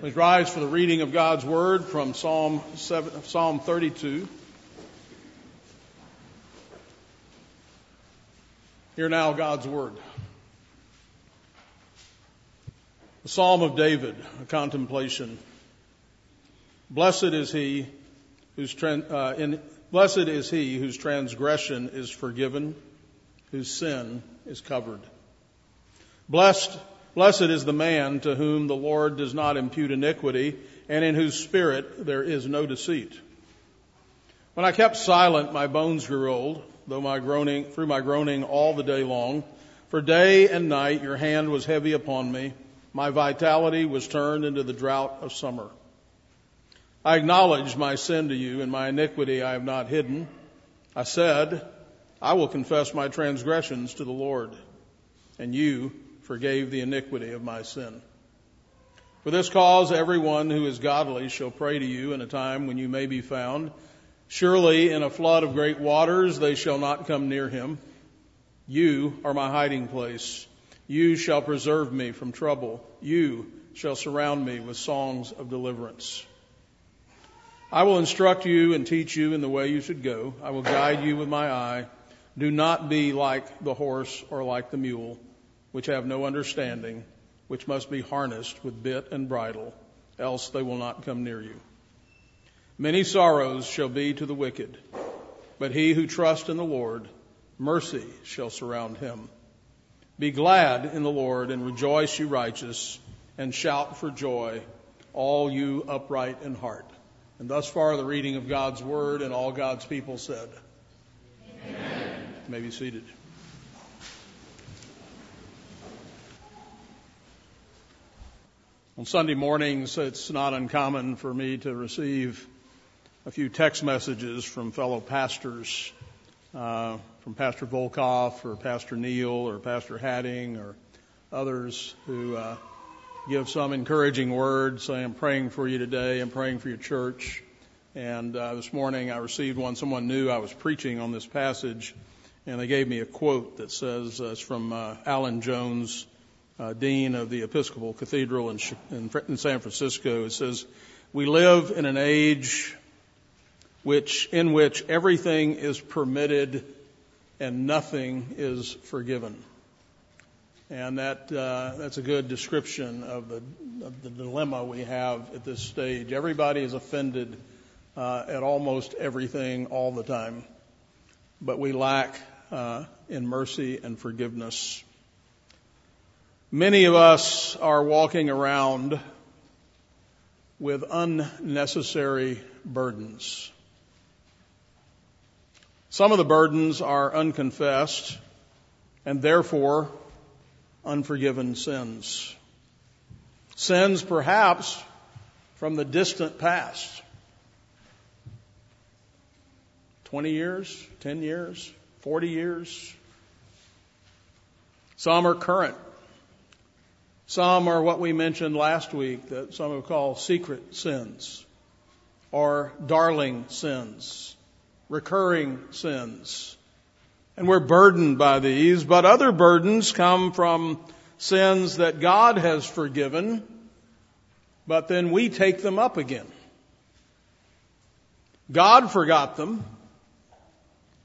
Please rise for the reading of God's Word from Psalm, 7, Psalm 32. Hear now God's Word. The Psalm of David, a contemplation. Blessed is he whose uh, in, blessed is he whose transgression is forgiven, whose sin is covered. Blessed Blessed is the man to whom the Lord does not impute iniquity, and in whose spirit there is no deceit. When I kept silent, my bones grew old, though my groaning, through my groaning all the day long. For day and night your hand was heavy upon me. My vitality was turned into the drought of summer. I acknowledged my sin to you, and my iniquity I have not hidden. I said, I will confess my transgressions to the Lord, and you forgave the iniquity of my sin. For this cause, everyone who is godly shall pray to you in a time when you may be found. Surely in a flood of great waters they shall not come near him. You are my hiding place. You shall preserve me from trouble. You shall surround me with songs of deliverance. I will instruct you and teach you in the way you should go. I will guide you with my eye. Do not be like the horse or like the mule which have no understanding, which must be harnessed with bit and bridle, else they will not come near you. Many sorrows shall be to the wicked, but he who trusts in the Lord, mercy shall surround him. Be glad in the Lord and rejoice, you righteous, and shout for joy, all you upright in heart. And thus far the reading of God's word and all God's people said. Amen. You may be seated. On Sunday mornings, it's not uncommon for me to receive a few text messages from fellow pastors, uh, from Pastor Volkoff or Pastor Neal or Pastor Hadding or others who uh, give some encouraging words, saying, I'm praying for you today, I'm praying for your church. And uh, this morning I received one. Someone knew I was preaching on this passage, and they gave me a quote that says, uh, it's from uh, Alan Jones, uh, dean of the Episcopal Cathedral in, in, in San Francisco. It says, "We live in an age which in which everything is permitted and nothing is forgiven." And that uh, that's a good description of the of the dilemma we have at this stage. Everybody is offended uh, at almost everything all the time, but we lack uh, in mercy and forgiveness. Many of us are walking around with unnecessary burdens. Some of the burdens are unconfessed and therefore unforgiven sins. Sins perhaps from the distant past. 20 years, 10 years, 40 years. Some are current some are what we mentioned last week that some would call secret sins or darling sins, recurring sins. And we're burdened by these, but other burdens come from sins that God has forgiven, but then we take them up again. God forgot them,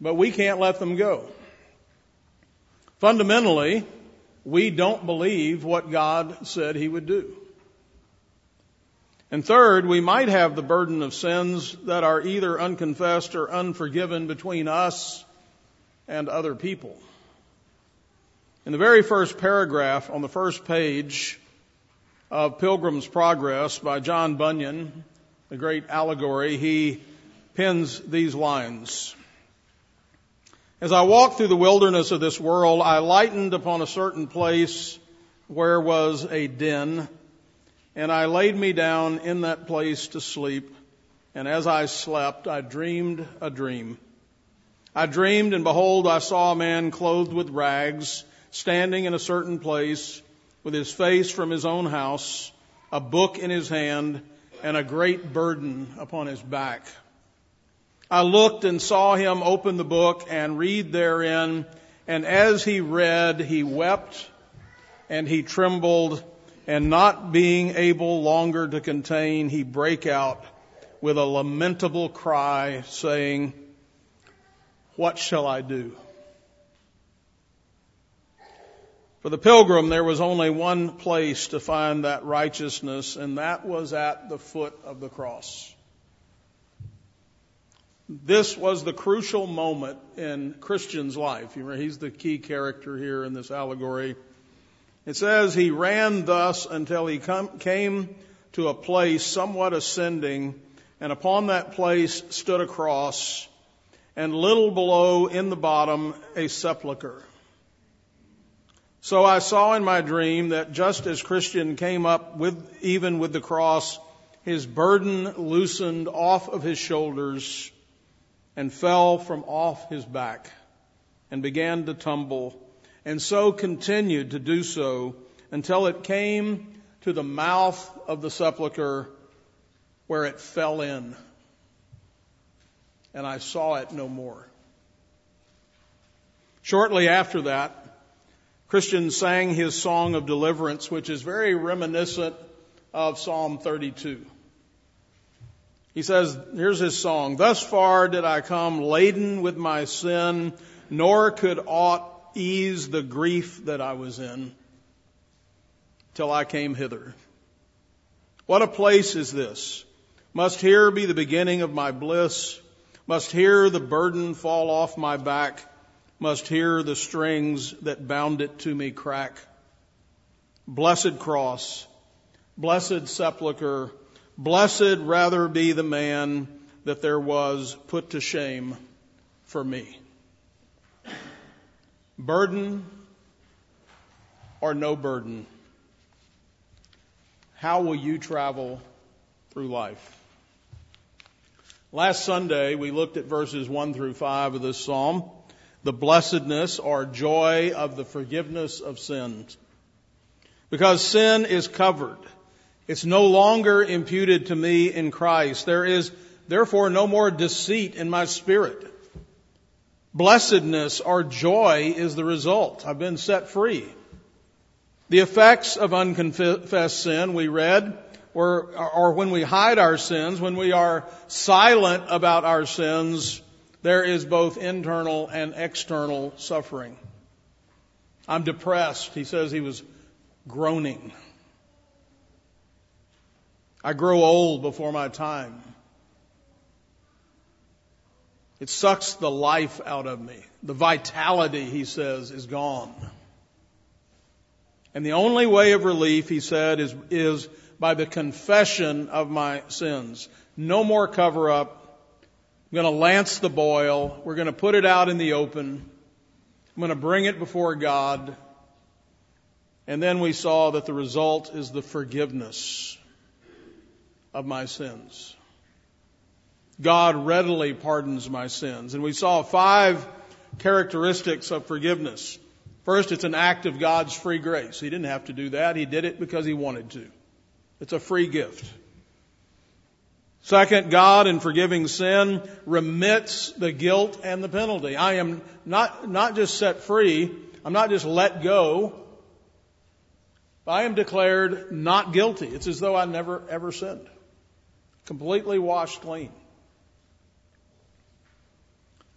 but we can't let them go. Fundamentally, we don't believe what God said He would do. And third, we might have the burden of sins that are either unconfessed or unforgiven between us and other people. In the very first paragraph on the first page of Pilgrim's Progress by John Bunyan, the great allegory, he pens these lines. As I walked through the wilderness of this world, I lightened upon a certain place where was a den, and I laid me down in that place to sleep. And as I slept, I dreamed a dream. I dreamed, and behold, I saw a man clothed with rags, standing in a certain place, with his face from his own house, a book in his hand, and a great burden upon his back. I looked and saw him open the book and read therein, and as he read, he wept and he trembled and not being able longer to contain, he brake out with a lamentable cry, saying, What shall I do? For the pilgrim, there was only one place to find that righteousness, and that was at the foot of the cross. This was the crucial moment in Christian's life. He's the key character here in this allegory. It says, He ran thus until he come, came to a place somewhat ascending, and upon that place stood a cross, and little below in the bottom a sepulchre. So I saw in my dream that just as Christian came up with, even with the cross, his burden loosened off of his shoulders and fell from off his back and began to tumble and so continued to do so until it came to the mouth of the sepulchre where it fell in. And I saw it no more. Shortly after that, Christian sang his song of deliverance, which is very reminiscent of Psalm 32. He says, here's his song. Thus far did I come laden with my sin, nor could aught ease the grief that I was in till I came hither. What a place is this? Must here be the beginning of my bliss? Must here the burden fall off my back? must here the strings that bound it to me crack. Blessed cross, blessed sepulchre, blessed rather be the man that there was put to shame for me. Burden or no burden? How will you travel through life? Last Sunday, we looked at verses 1 through 5 of this psalm the blessedness or joy of the forgiveness of sins. Because sin is covered. It's no longer imputed to me in Christ. There is therefore no more deceit in my spirit. Blessedness or joy is the result. I've been set free. The effects of unconfessed sin, we read, were, or when we hide our sins, when we are silent about our sins, there is both internal and external suffering. I'm depressed. He says he was groaning. I grow old before my time. It sucks the life out of me. The vitality, he says, is gone. And the only way of relief, he said, is, is by the confession of my sins. No more cover up, I'm going to lance the boil. We're going to put it out in the open. I'm going to bring it before God. And then we saw that the result is the forgiveness of my sins. God readily pardons my sins. And we saw five characteristics of forgiveness. First, it's an act of God's free grace. He didn't have to do that. He did it because he wanted to. It's a free gift. Second, God in forgiving sin remits the guilt and the penalty. I am not, not just set free, I'm not just let go, I am declared not guilty. It's as though I never ever sinned. Completely washed clean.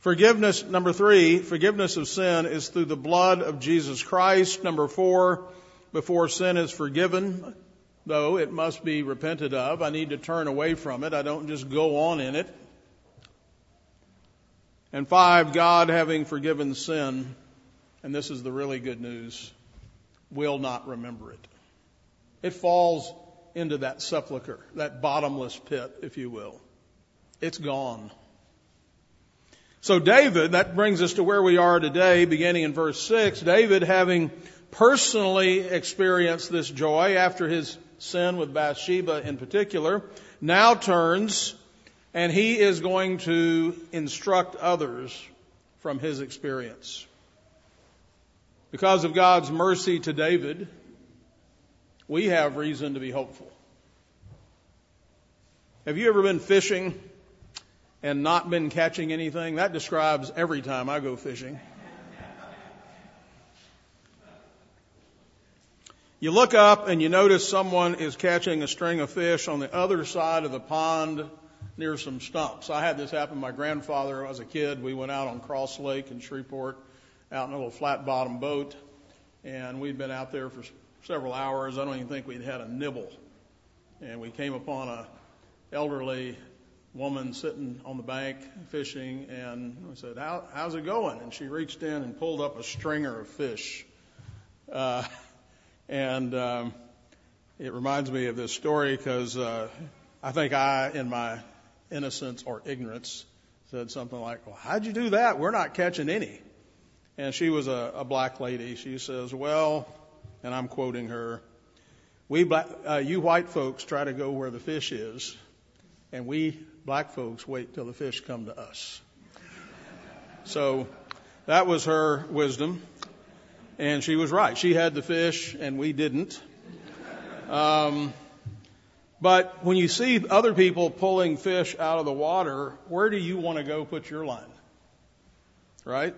Forgiveness, number three, forgiveness of sin is through the blood of Jesus Christ. Number four, before sin is forgiven, though it must be repented of. I need to turn away from it. I don't just go on in it. And five, God having forgiven sin, and this is the really good news, will not remember it. It falls into that sepulcher, that bottomless pit, if you will. It's gone. So David, that brings us to where we are today, beginning in verse 6. David, having personally experienced this joy after his sin with Bathsheba in particular, now turns and he is going to instruct others from his experience. Because of God's mercy to David, we have reason to be hopeful. Have you ever been fishing and not been catching anything? That describes every time I go fishing. You look up and you notice someone is catching a string of fish on the other side of the pond near some stumps. I had this happen my grandfather as a kid. We went out on Cross Lake in Shreveport, out in a little flat bottom boat, and we'd been out there for several hours. I don't even think we'd had a nibble. And we came upon a elderly woman sitting on the bank fishing, and I said, How, "How's it going?" And she reached in and pulled up a stringer of fish. Uh, and um, it reminds me of this story because uh, I think I, in my innocence or ignorance, said something like, Well, how'd you do that? We're not catching any. And she was a, a black lady. She says, Well, and I'm quoting her, we black, uh, you white folks try to go where the fish is, and we black folks wait till the fish come to us. So that was her wisdom. And she was right. She had the fish and we didn't. Um, but when you see other people pulling fish out of the water, where do you want to go put your line? Right?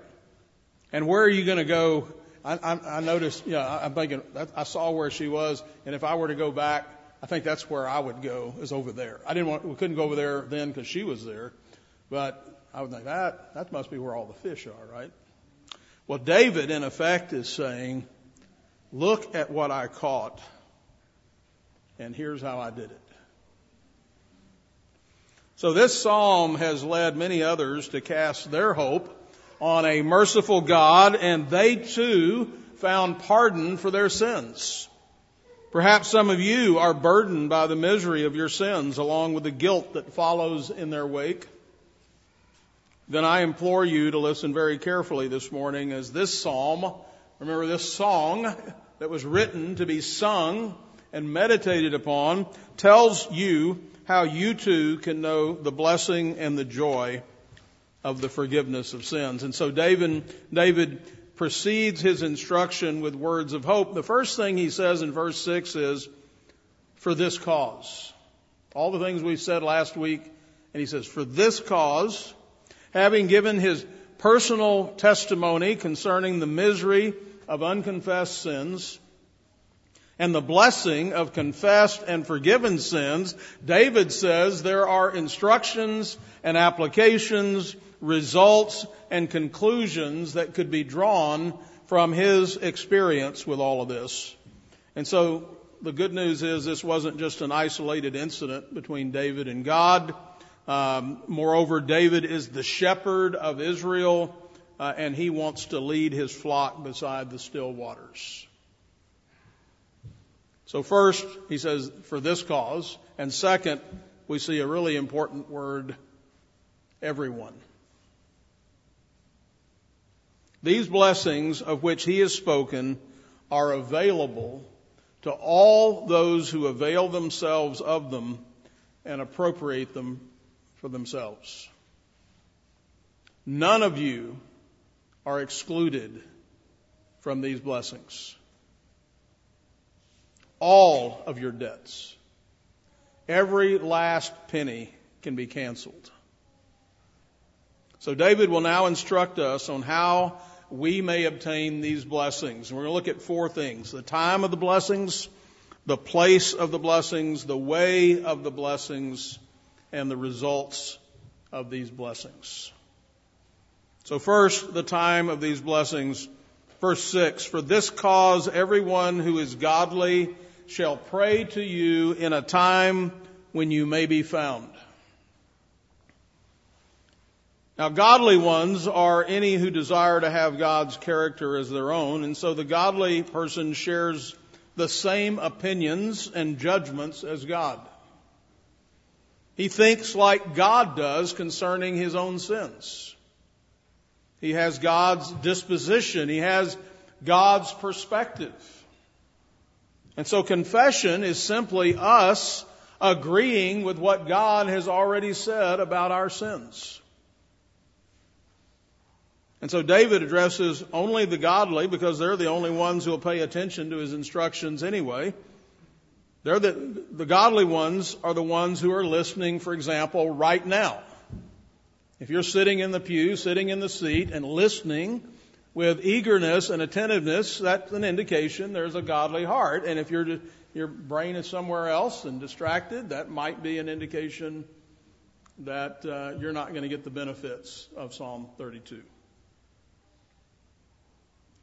And where are you going to go? I, I, I noticed, yeah, I'm thinking, I saw where she was, and if I were to go back, I think that's where I would go, is over there. I didn't want, we couldn't go over there then because she was there, but I would think that, that must be where all the fish are, right? Well, David, in effect, is saying, Look at what I caught, and here's how I did it. So, this psalm has led many others to cast their hope on a merciful God, and they too found pardon for their sins. Perhaps some of you are burdened by the misery of your sins along with the guilt that follows in their wake then I implore you to listen very carefully this morning as this psalm, remember this song that was written to be sung and meditated upon, tells you how you too can know the blessing and the joy of the forgiveness of sins. And so David, David precedes his instruction with words of hope. The first thing he says in verse 6 is, for this cause. All the things we said last week, and he says, for this cause, having given his personal testimony concerning the misery of unconfessed sins and the blessing of confessed and forgiven sins, David says there are instructions and applications, results and conclusions that could be drawn from his experience with all of this. And so the good news is this wasn't just an isolated incident between David and God. Um, moreover, David is the shepherd of Israel, uh, and he wants to lead his flock beside the still waters. So first, he says, for this cause. And second, we see a really important word, everyone. These blessings of which he has spoken are available to all those who avail themselves of them and appropriate them for themselves. None of you are excluded from these blessings. All of your debts, every last penny can be canceled. So David will now instruct us on how we may obtain these blessings. We're going to look at four things. The time of the blessings, the place of the blessings, the way of the blessings, and the results of these blessings. So first, the time of these blessings. Verse 6, For this cause everyone who is godly shall pray to you in a time when you may be found. Now, godly ones are any who desire to have God's character as their own, and so the godly person shares the same opinions and judgments as God. He thinks like God does concerning his own sins. He has God's disposition. He has God's perspective. And so confession is simply us agreeing with what God has already said about our sins. And so David addresses only the godly because they're the only ones who will pay attention to his instructions anyway. They're the, the godly ones are the ones who are listening, for example, right now. If you're sitting in the pew, sitting in the seat, and listening with eagerness and attentiveness, that's an indication there's a godly heart. And if your your brain is somewhere else and distracted, that might be an indication that uh, you're not going to get the benefits of Psalm 32.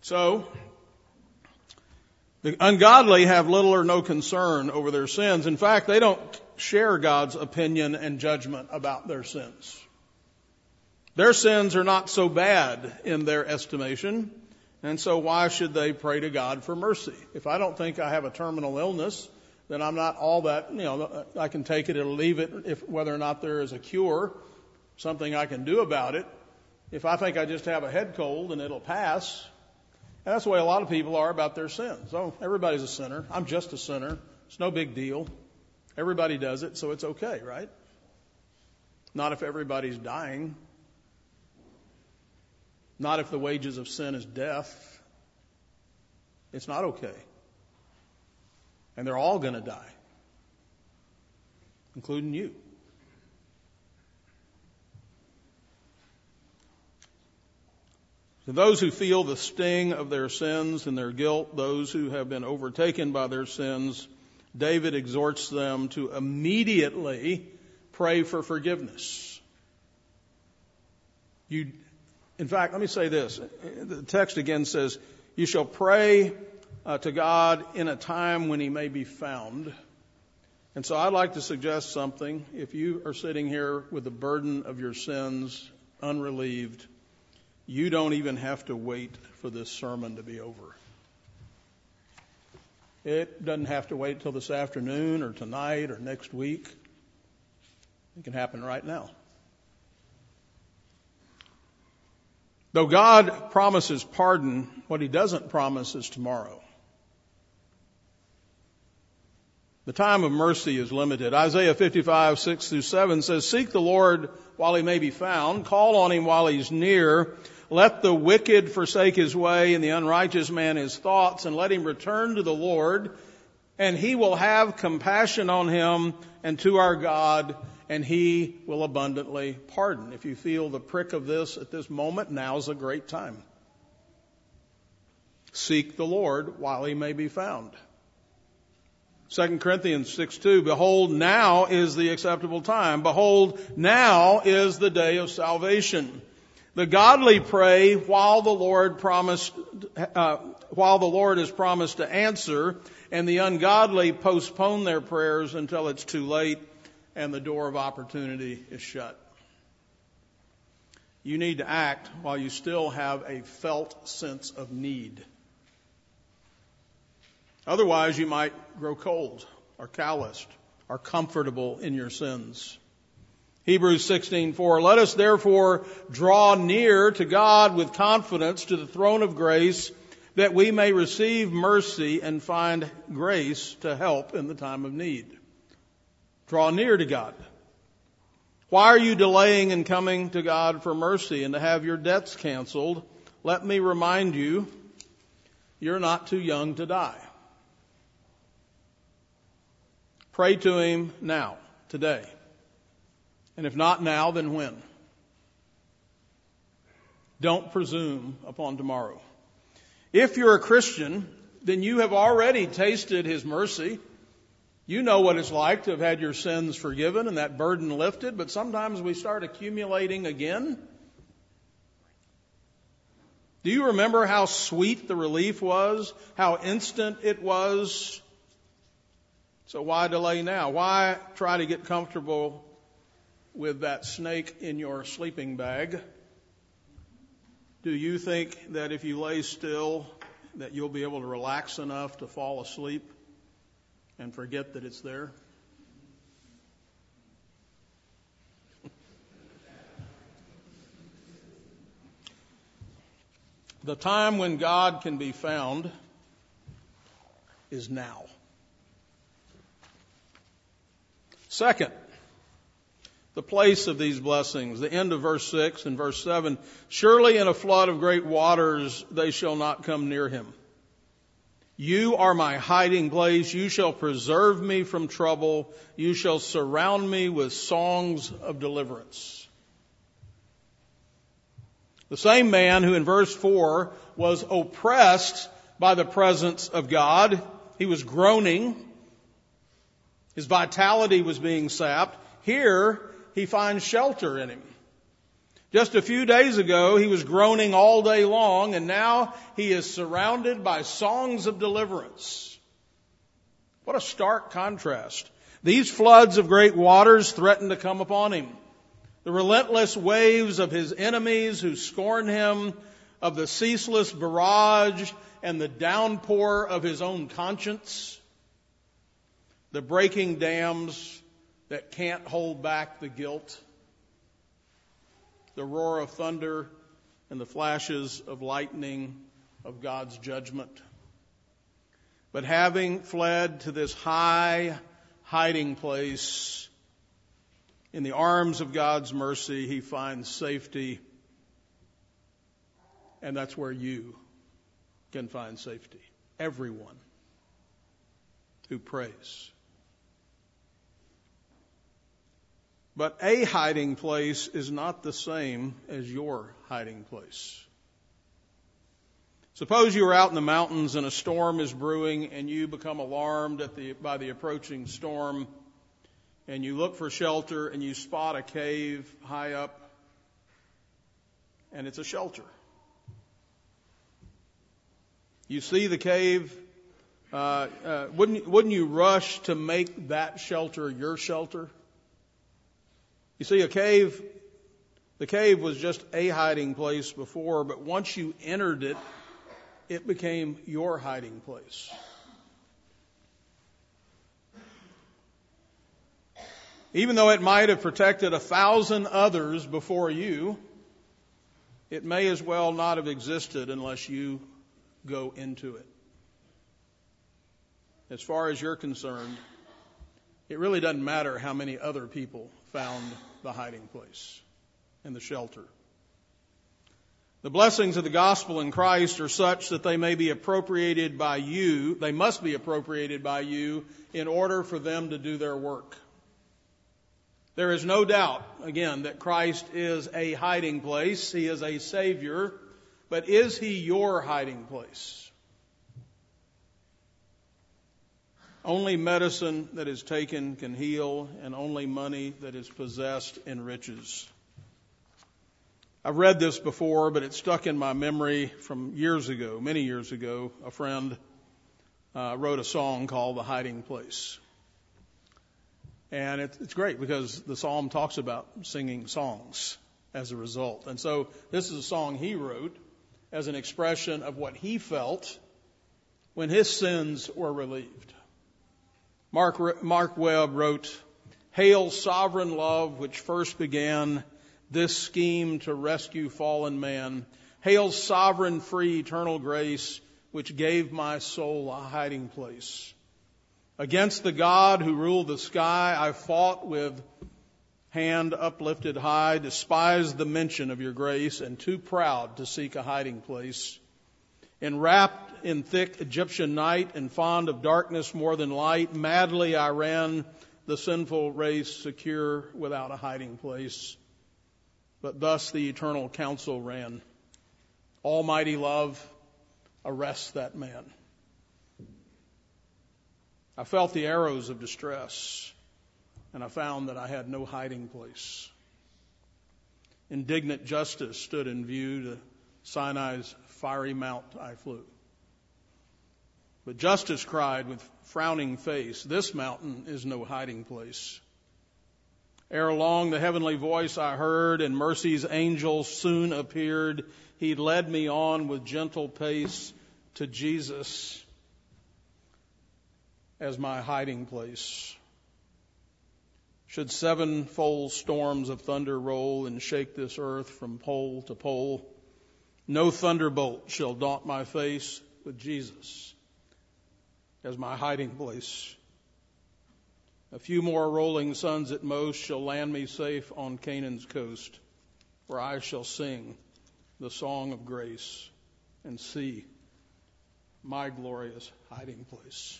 So, the ungodly have little or no concern over their sins. In fact, they don't share God's opinion and judgment about their sins. Their sins are not so bad in their estimation, and so why should they pray to God for mercy? If I don't think I have a terminal illness, then I'm not all that, you know, I can take it or leave it if whether or not there is a cure, something I can do about it. If I think I just have a head cold and it'll pass, and that's the way a lot of people are about their sins. Oh, everybody's a sinner. I'm just a sinner. It's no big deal. Everybody does it, so it's okay, right? Not if everybody's dying. Not if the wages of sin is death. It's not okay. And they're all going to die, including you. To those who feel the sting of their sins and their guilt, those who have been overtaken by their sins, David exhorts them to immediately pray for forgiveness. You, in fact, let me say this. The text again says, You shall pray uh, to God in a time when he may be found. And so I'd like to suggest something. If you are sitting here with the burden of your sins unrelieved, you don't even have to wait for this sermon to be over. It doesn't have to wait till this afternoon or tonight or next week. It can happen right now. Though God promises pardon, what he doesn't promise is tomorrow. The time of mercy is limited. Isaiah 55, 6 through 7 says, Seek the Lord while he may be found. Call on him while he's near. Let the wicked forsake his way and the unrighteous man his thoughts and let him return to the Lord and he will have compassion on him and to our God and he will abundantly pardon. If you feel the prick of this at this moment, now's a great time. Seek the Lord while he may be found. 2 Corinthians 6 2, behold, now is the acceptable time. Behold, now is the day of salvation. The godly pray while the Lord promised, uh, while the Lord has promised to answer, and the ungodly postpone their prayers until it's too late and the door of opportunity is shut. You need to act while you still have a felt sense of need. Otherwise, you might grow cold or calloused or comfortable in your sins. Hebrews 16:4 Let us therefore draw near to God with confidence to the throne of grace that we may receive mercy and find grace to help in the time of need. Draw near to God. Why are you delaying in coming to God for mercy and to have your debts canceled? Let me remind you, you're not too young to die. Pray to Him now, today. And if not now, then when? Don't presume upon tomorrow. If you're a Christian, then you have already tasted His mercy. You know what it's like to have had your sins forgiven and that burden lifted, but sometimes we start accumulating again. Do you remember how sweet the relief was? How instant it was? So why delay now? Why try to get comfortable with that snake in your sleeping bag? Do you think that if you lay still that you'll be able to relax enough to fall asleep and forget that it's there? the time when God can be found is now. Second, the place of these blessings, the end of verse 6 and verse 7. Surely in a flood of great waters they shall not come near him. You are my hiding place. You shall preserve me from trouble. You shall surround me with songs of deliverance. The same man who in verse 4 was oppressed by the presence of God. He was groaning. His vitality was being sapped. Here, he finds shelter in him. Just a few days ago, he was groaning all day long, and now he is surrounded by songs of deliverance. What a stark contrast. These floods of great waters threaten to come upon him. The relentless waves of his enemies who scorn him, of the ceaseless barrage and the downpour of his own conscience, the breaking dams that can't hold back the guilt, the roar of thunder and the flashes of lightning of God's judgment. But having fled to this high hiding place, in the arms of God's mercy, he finds safety. And that's where you can find safety. Everyone who prays. But a hiding place is not the same as your hiding place. Suppose you are out in the mountains and a storm is brewing and you become alarmed the, by the approaching storm and you look for shelter and you spot a cave high up and it's a shelter. You see the cave, uh, uh, wouldn't, wouldn't you rush to make that shelter your shelter? You see, a cave, the cave was just a hiding place before, but once you entered it, it became your hiding place. Even though it might have protected a thousand others before you, it may as well not have existed unless you go into it. As far as you're concerned, it really doesn't matter how many other people found the hiding place and the shelter. The blessings of the gospel in Christ are such that they may be appropriated by you, they must be appropriated by you in order for them to do their work. There is no doubt, again, that Christ is a hiding place. He is a Savior. But is He your hiding place? Only medicine that is taken can heal, and only money that is possessed enriches. I've read this before, but it stuck in my memory from years ago, many years ago. A friend uh, wrote a song called The Hiding Place. And it, it's great because the psalm talks about singing songs as a result. And so this is a song he wrote as an expression of what he felt when his sins were relieved. Mark, Mark Webb wrote, Hail sovereign love which first began this scheme to rescue fallen man. Hail sovereign, free, eternal grace, which gave my soul a hiding place. Against the God who ruled the sky, I fought with hand uplifted high, despised the mention of your grace, and too proud to seek a hiding place. Enwrapped in thick Egyptian night and fond of darkness more than light, madly I ran the sinful race secure without a hiding place. But thus the eternal counsel ran. Almighty love, arrest that man. I felt the arrows of distress, and I found that I had no hiding place. Indignant justice stood in view to Sinai's fiery mount I flew. But justice cried with frowning face, This mountain is no hiding place. Ere long, the heavenly voice I heard, and mercy's angel soon appeared. He led me on with gentle pace to Jesus as my hiding place. Should sevenfold storms of thunder roll and shake this earth from pole to pole, no thunderbolt shall daunt my face with Jesus as my hiding place. A few more rolling suns at most shall land me safe on Canaan's coast, where I shall sing the song of grace and see my glorious hiding place.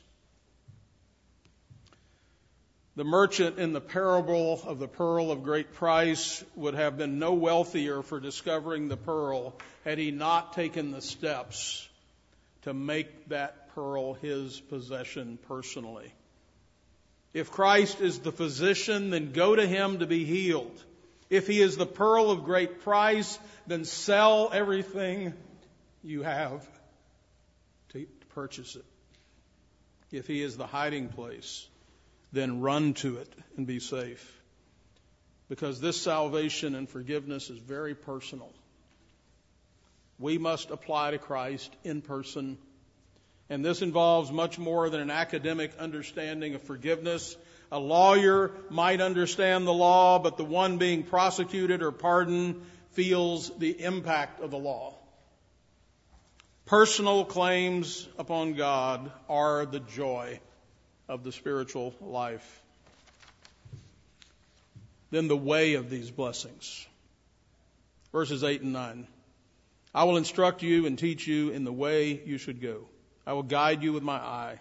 The merchant in the parable of the pearl of great price would have been no wealthier for discovering the pearl had he not taken the steps to make that pearl his possession personally. If Christ is the physician, then go to him to be healed. If he is the pearl of great price, then sell everything you have to purchase it. If he is the hiding place, then run to it and be safe. Because this salvation and forgiveness is very personal. We must apply to Christ in person. And this involves much more than an academic understanding of forgiveness. A lawyer might understand the law, but the one being prosecuted or pardoned feels the impact of the law. Personal claims upon God are the joy of the spiritual life. Then the way of these blessings. Verses 8 and 9. I will instruct you and teach you in the way you should go. I will guide you with my eye.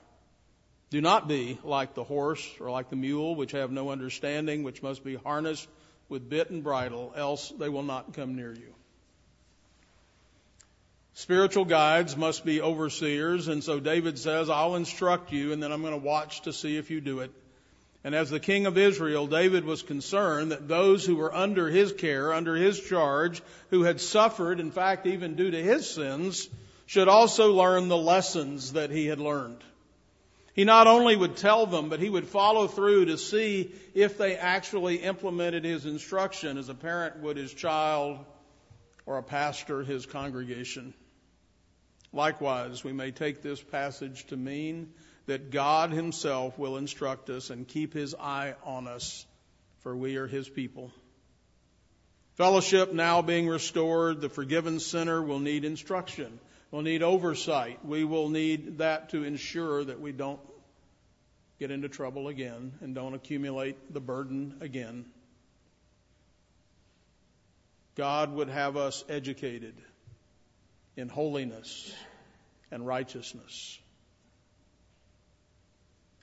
Do not be like the horse or like the mule, which have no understanding, which must be harnessed with bit and bridle, else they will not come near you. Spiritual guides must be overseers, and so David says, I'll instruct you, and then I'm going to watch to see if you do it. And as the king of Israel, David was concerned that those who were under his care, under his charge, who had suffered, in fact, even due to his sins, should also learn the lessons that he had learned. He not only would tell them, but he would follow through to see if they actually implemented his instruction as a parent would his child or a pastor his congregation. Likewise, we may take this passage to mean that God Himself will instruct us and keep His eye on us, for we are His people. Fellowship now being restored, the forgiven sinner will need instruction, will need oversight. We will need that to ensure that we don't get into trouble again and don't accumulate the burden again. God would have us educated in holiness and righteousness.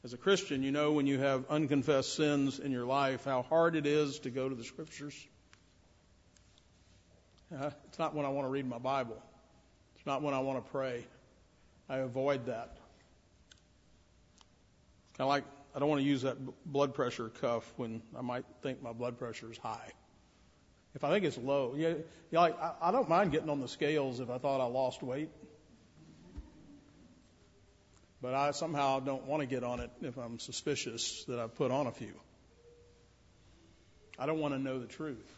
As a Christian, you know when you have unconfessed sins in your life how hard it is to go to the Scriptures. Uh, it's not when I want to read my Bible. It's not when I want to pray. I avoid that. I like I don't want to use that blood pressure cuff when I might think my blood pressure is high. If I think it's low, yeah, yeah like I, I don't mind getting on the scales if I thought I lost weight. But I somehow don't want to get on it if I'm suspicious that I've put on a few. I don't want to know the truth.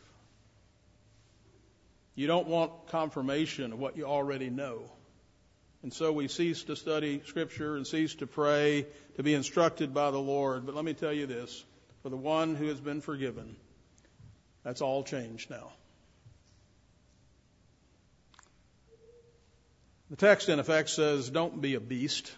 You don't want confirmation of what you already know. And so we cease to study Scripture and cease to pray, to be instructed by the Lord. But let me tell you this for the one who has been forgiven, that's all changed now. The text, in effect, says, Don't be a beast.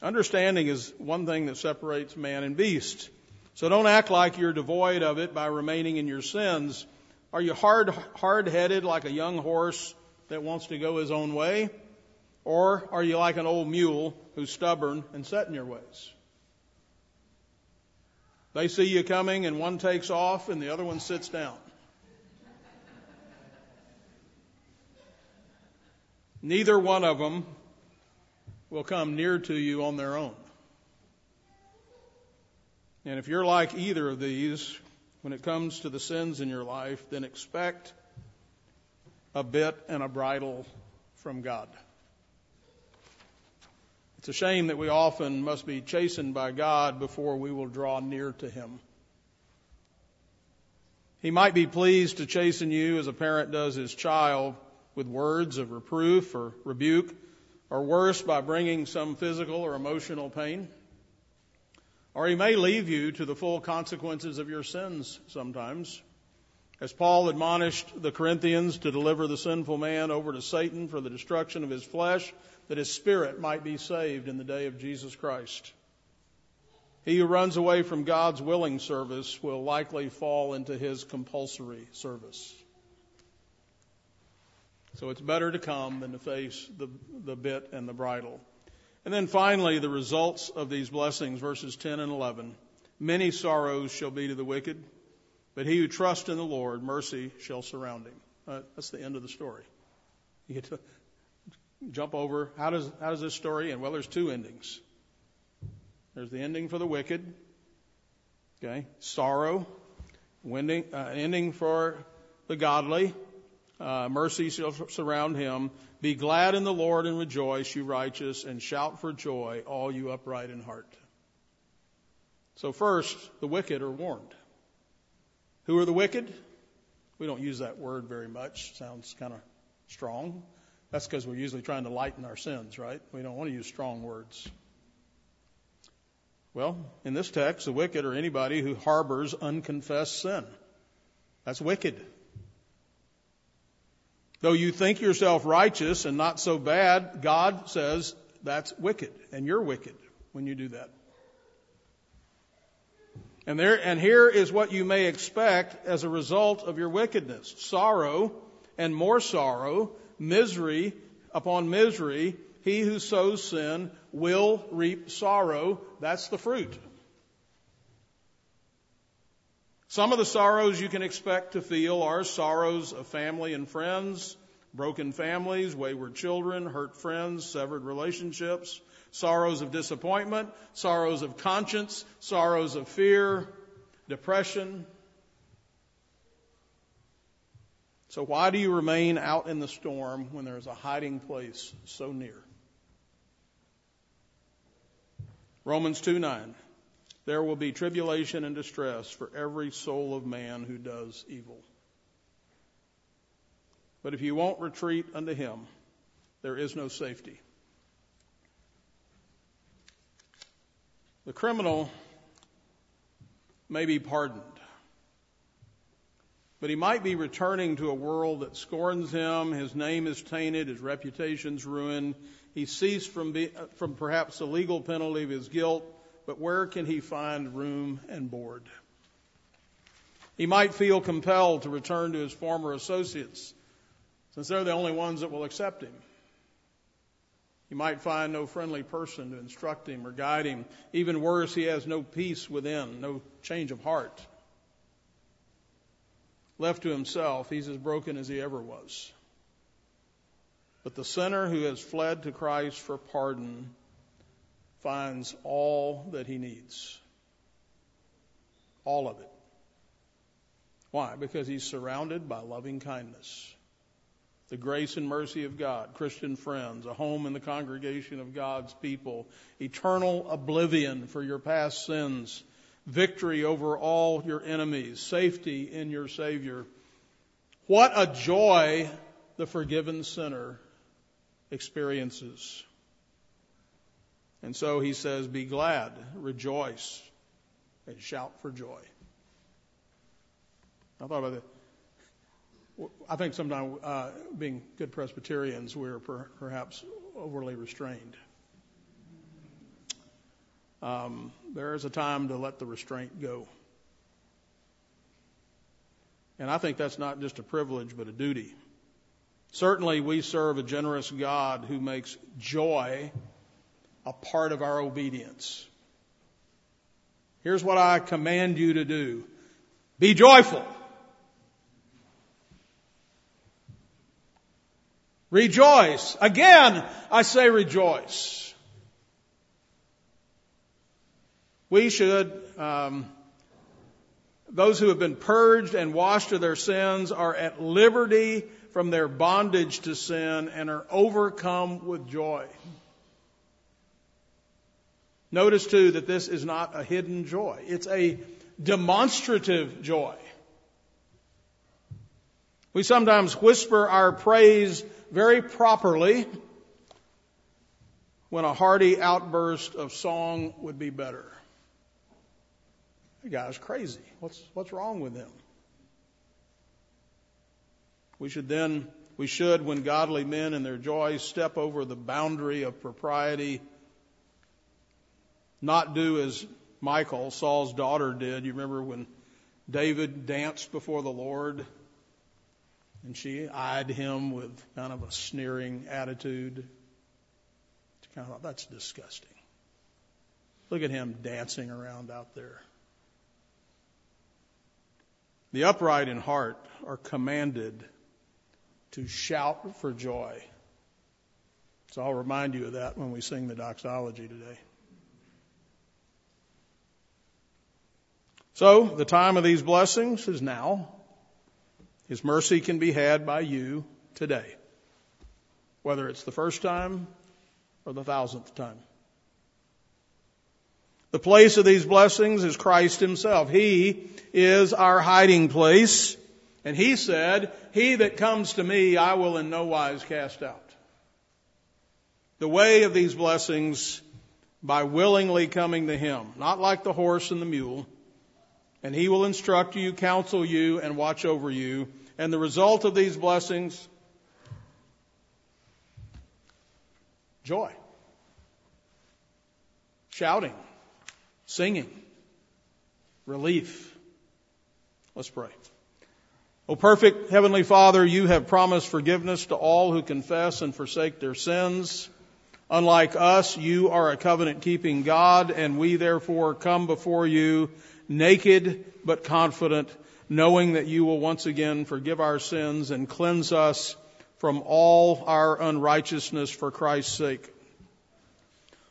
Understanding is one thing that separates man and beast. So don't act like you're devoid of it by remaining in your sins. Are you hard, hard-headed like a young horse that wants to go his own way? Or are you like an old mule who's stubborn and set in your ways? They see you coming and one takes off and the other one sits down. Neither one of them will come near to you on their own. And if you're like either of these, when it comes to the sins in your life, then expect a bit and a bridle from God. It's a shame that we often must be chastened by God before we will draw near to Him. He might be pleased to chasten you as a parent does his child with words of reproof or rebuke or worse, by bringing some physical or emotional pain. Or he may leave you to the full consequences of your sins sometimes. As Paul admonished the Corinthians to deliver the sinful man over to Satan for the destruction of his flesh, that his spirit might be saved in the day of Jesus Christ. He who runs away from God's willing service will likely fall into his compulsory service. So it's better to come than to face the, the bit and the bridle. And then finally, the results of these blessings, verses 10 and 11. Many sorrows shall be to the wicked, but he who trusts in the Lord, mercy shall surround him. Uh, that's the end of the story. You get to jump over. How does, how does this story end? Well, there's two endings. There's the ending for the wicked. Okay. Sorrow. Uh, ending for the godly. Uh, mercy shall surround him. Be glad in the Lord and rejoice, you righteous, and shout for joy, all you upright in heart. So first, the wicked are warned. Who are the wicked? We don't use that word very much. Sounds kind of strong. That's because we're usually trying to lighten our sins, right? We don't want to use strong words. Well, in this text, the wicked are anybody who harbors unconfessed sin. That's wicked. Though you think yourself righteous and not so bad, God says that's wicked, and you're wicked when you do that. And there, and here is what you may expect as a result of your wickedness. Sorrow and more sorrow, misery upon misery. He who sows sin will reap sorrow. That's the fruit. Some of the sorrows you can expect to feel are sorrows of family and friends, broken families, wayward children, hurt friends, severed relationships, sorrows of disappointment, sorrows of conscience, sorrows of fear, depression. So why do you remain out in the storm when there is a hiding place so near? Romans 2 9 there will be tribulation and distress for every soul of man who does evil. But if you won't retreat unto him, there is no safety. The criminal may be pardoned, but he might be returning to a world that scorns him. His name is tainted, his reputation's ruined. He ceased from, be, from perhaps the legal penalty of his guilt but where can he find room and board? He might feel compelled to return to his former associates, since they're the only ones that will accept him. He might find no friendly person to instruct him or guide him. Even worse, he has no peace within, no change of heart. Left to himself, he's as broken as he ever was. But the sinner who has fled to Christ for pardon finds all that he needs. All of it. Why? Because he's surrounded by loving kindness. The grace and mercy of God, Christian friends, a home in the congregation of God's people, eternal oblivion for your past sins, victory over all your enemies, safety in your Savior. What a joy the forgiven sinner experiences. And so he says, Be glad, rejoice, and shout for joy. I thought about that. I think sometimes, uh, being good Presbyterians, we're per- perhaps overly restrained. Um, there is a time to let the restraint go. And I think that's not just a privilege, but a duty. Certainly, we serve a generous God who makes joy a part of our obedience. Here's what I command you to do. Be joyful. Rejoice. Again, I say rejoice. We should, um, those who have been purged and washed of their sins are at liberty from their bondage to sin and are overcome with joy. Notice too that this is not a hidden joy. It's a demonstrative joy. We sometimes whisper our praise very properly when a hearty outburst of song would be better. The guy's crazy. What's, what's wrong with him? We should then, we should, when godly men in their joy step over the boundary of propriety not do as Michal, Saul's daughter, did. You remember when David danced before the Lord and she eyed him with kind of a sneering attitude to And I thought, that's disgusting. Look at him dancing around out there. The upright in heart are commanded to shout for joy. So I'll remind you of that when we sing the doxology today. So the time of these blessings is now. His mercy can be had by you today, whether it's the first time or the thousandth time. The place of these blessings is Christ Himself. He is our hiding place. And He said, He that comes to me, I will in no wise cast out. The way of these blessings by willingly coming to Him, not like the horse and the mule. And He will instruct you, counsel you, and watch over you. And the result of these blessings, joy, shouting singing, relief. Let's pray. O perfect Heavenly Father, you have promised forgiveness to all who confess and forsake their sins. Unlike us, you are a covenant keeping God, and we therefore come before you naked but confident, knowing that you will once again forgive our sins and cleanse us from all our unrighteousness for Christ's sake.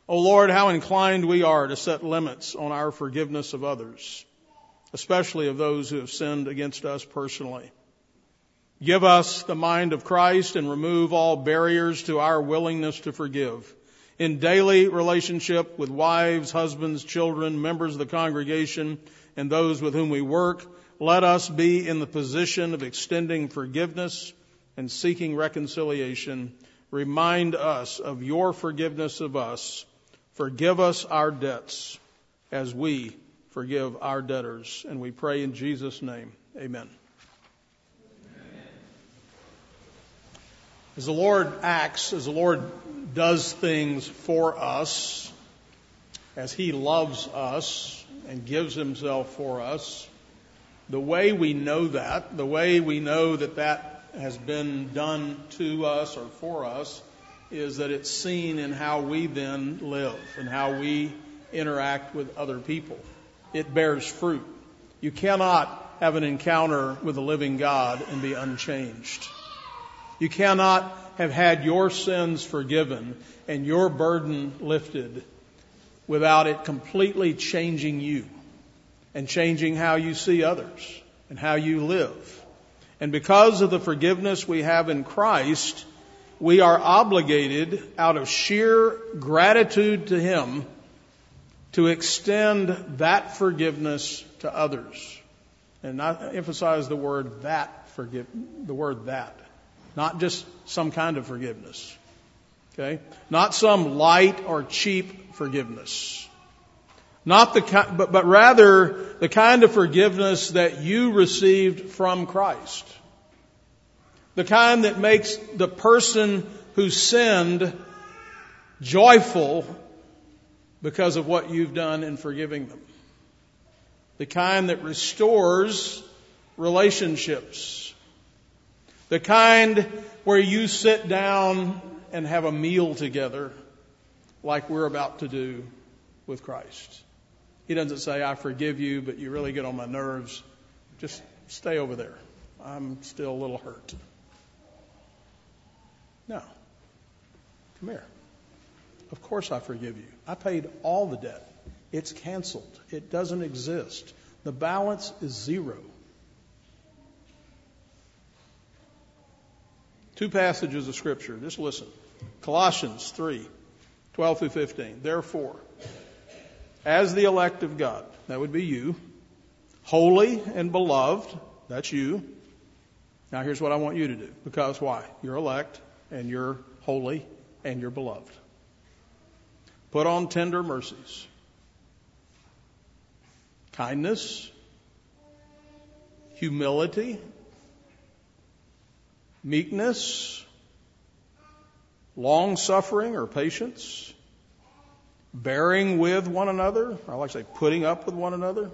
Oh Lord, how inclined we are to set limits on our forgiveness of others, especially of those who have sinned against us personally. Give us the mind of Christ and remove all barriers to our willingness to forgive. In daily relationship with wives, husbands, children, members of the congregation, and those with whom we work, let us be in the position of extending forgiveness and seeking reconciliation. Remind us of your forgiveness of us Forgive us our debts as we forgive our debtors. And we pray in Jesus' name. Amen. As the Lord acts, as the Lord does things for us, as He loves us and gives Himself for us, the way we know that, the way we know that that has been done to us or for us, is that it's seen in how we then live and how we interact with other people. It bears fruit. You cannot have an encounter with the living God and be unchanged. You cannot have had your sins forgiven and your burden lifted without it completely changing you and changing how you see others and how you live. And because of the forgiveness we have in Christ, we are obligated out of sheer gratitude to Him to extend that forgiveness to others. And I emphasize the word that forgive, the word that. Not just some kind of forgiveness. Okay? Not some light or cheap forgiveness. Not the, but, but rather the kind of forgiveness that you received from Christ. The kind that makes the person who sinned joyful because of what you've done in forgiving them. The kind that restores relationships. The kind where you sit down and have a meal together like we're about to do with Christ. He doesn't say, I forgive you, but you really get on my nerves. Just stay over there. I'm still a little hurt. No. Come here. Of course I forgive you. I paid all the debt. It's canceled. It doesn't exist. The balance is zero. Two passages of Scripture. Just listen. Colossians 3, 12 through 15. Therefore, as the elect of God, that would be you, holy and beloved, that's you. Now here's what I want you to do. Because why? You're elect and you're holy and you're beloved. Put on tender mercies, kindness, humility, meekness, long suffering or patience, bearing with one another, I like to say putting up with one another,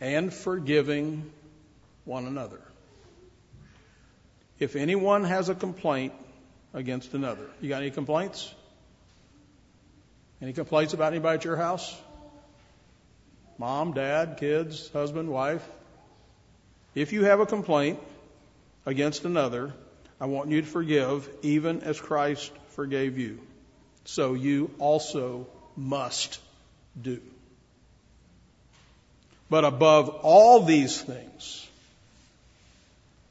and forgiving one another if anyone has a complaint against another. You got any complaints? Any complaints about anybody at your house? Mom, dad, kids, husband, wife? If you have a complaint against another, I want you to forgive even as Christ forgave you. So you also must do. But above all these things,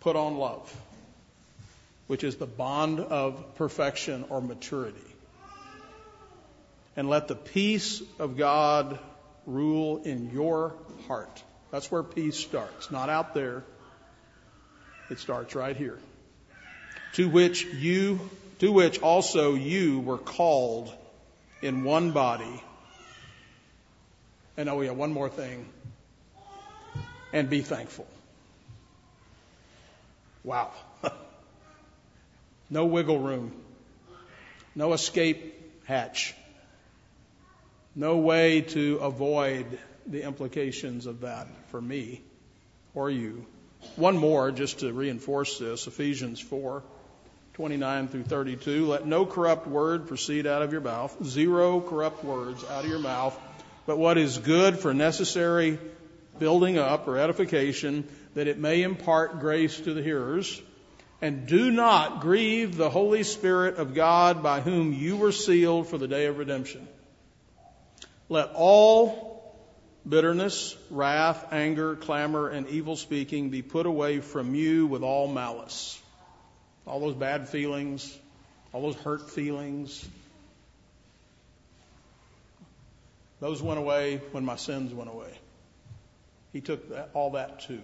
put on love, which is the bond of perfection or maturity. And let the peace of God rule in your heart. That's where peace starts, not out there. It starts right here. To which you, to which also you were called in one body. And oh yeah, one more thing. And be thankful. Wow. no wiggle room. No escape hatch. No way to avoid the implications of that for me or you. One more, just to reinforce this Ephesians 4 29 through 32. Let no corrupt word proceed out of your mouth, zero corrupt words out of your mouth, but what is good for necessary building up or edification, that it may impart grace to the hearers. And do not grieve the Holy Spirit of God by whom you were sealed for the day of redemption. Let all bitterness, wrath, anger, clamor, and evil speaking be put away from you with all malice. All those bad feelings, all those hurt feelings, those went away when my sins went away. He took that, all that too.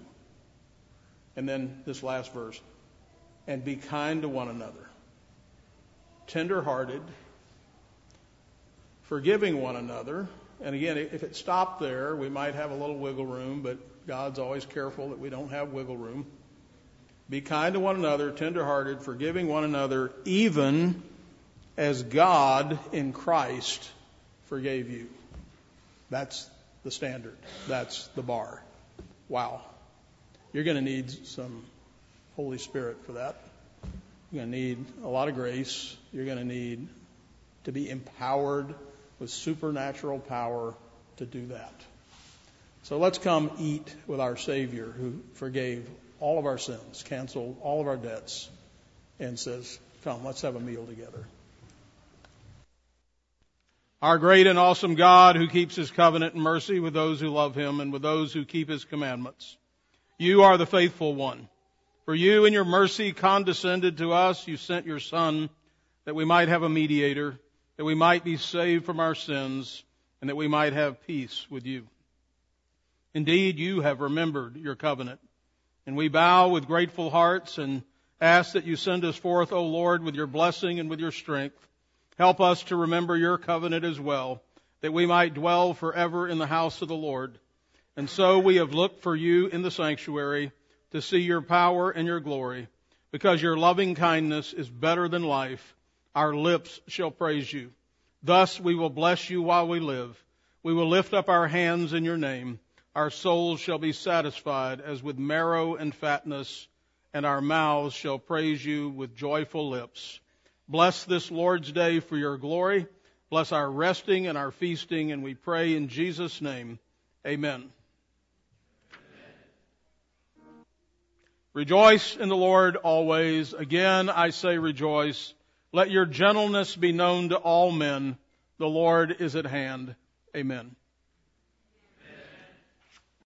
And then this last verse. And be kind to one another, tender hearted, forgiving one another. And again, if it stopped there, we might have a little wiggle room, but God's always careful that we don't have wiggle room. Be kind to one another, tenderhearted, forgiving one another, even as God in Christ forgave you. That's the standard. That's the bar. Wow. You're going to need some Holy Spirit for that. You're going to need a lot of grace. You're going to need to be empowered with supernatural power to do that. So let's come eat with our Savior who forgave all of our sins, canceled all of our debts, and says, Come, let's have a meal together. Our great and awesome God who keeps his covenant and mercy with those who love him and with those who keep his commandments. You are the faithful one. For you in your mercy condescended to us. You sent your son that we might have a mediator that we might be saved from our sins and that we might have peace with you. Indeed, you have remembered your covenant, and we bow with grateful hearts and ask that you send us forth, O Lord, with your blessing and with your strength. Help us to remember your covenant as well, that we might dwell forever in the house of the Lord. And so we have looked for you in the sanctuary to see your power and your glory, because your loving kindness is better than life our lips shall praise you. Thus we will bless you while we live. We will lift up our hands in your name. Our souls shall be satisfied as with marrow and fatness, and our mouths shall praise you with joyful lips. Bless this Lord's day for your glory. Bless our resting and our feasting, and we pray in Jesus' name. Amen. Rejoice in the Lord always. Again, I say rejoice. Let your gentleness be known to all men. The Lord is at hand. Amen.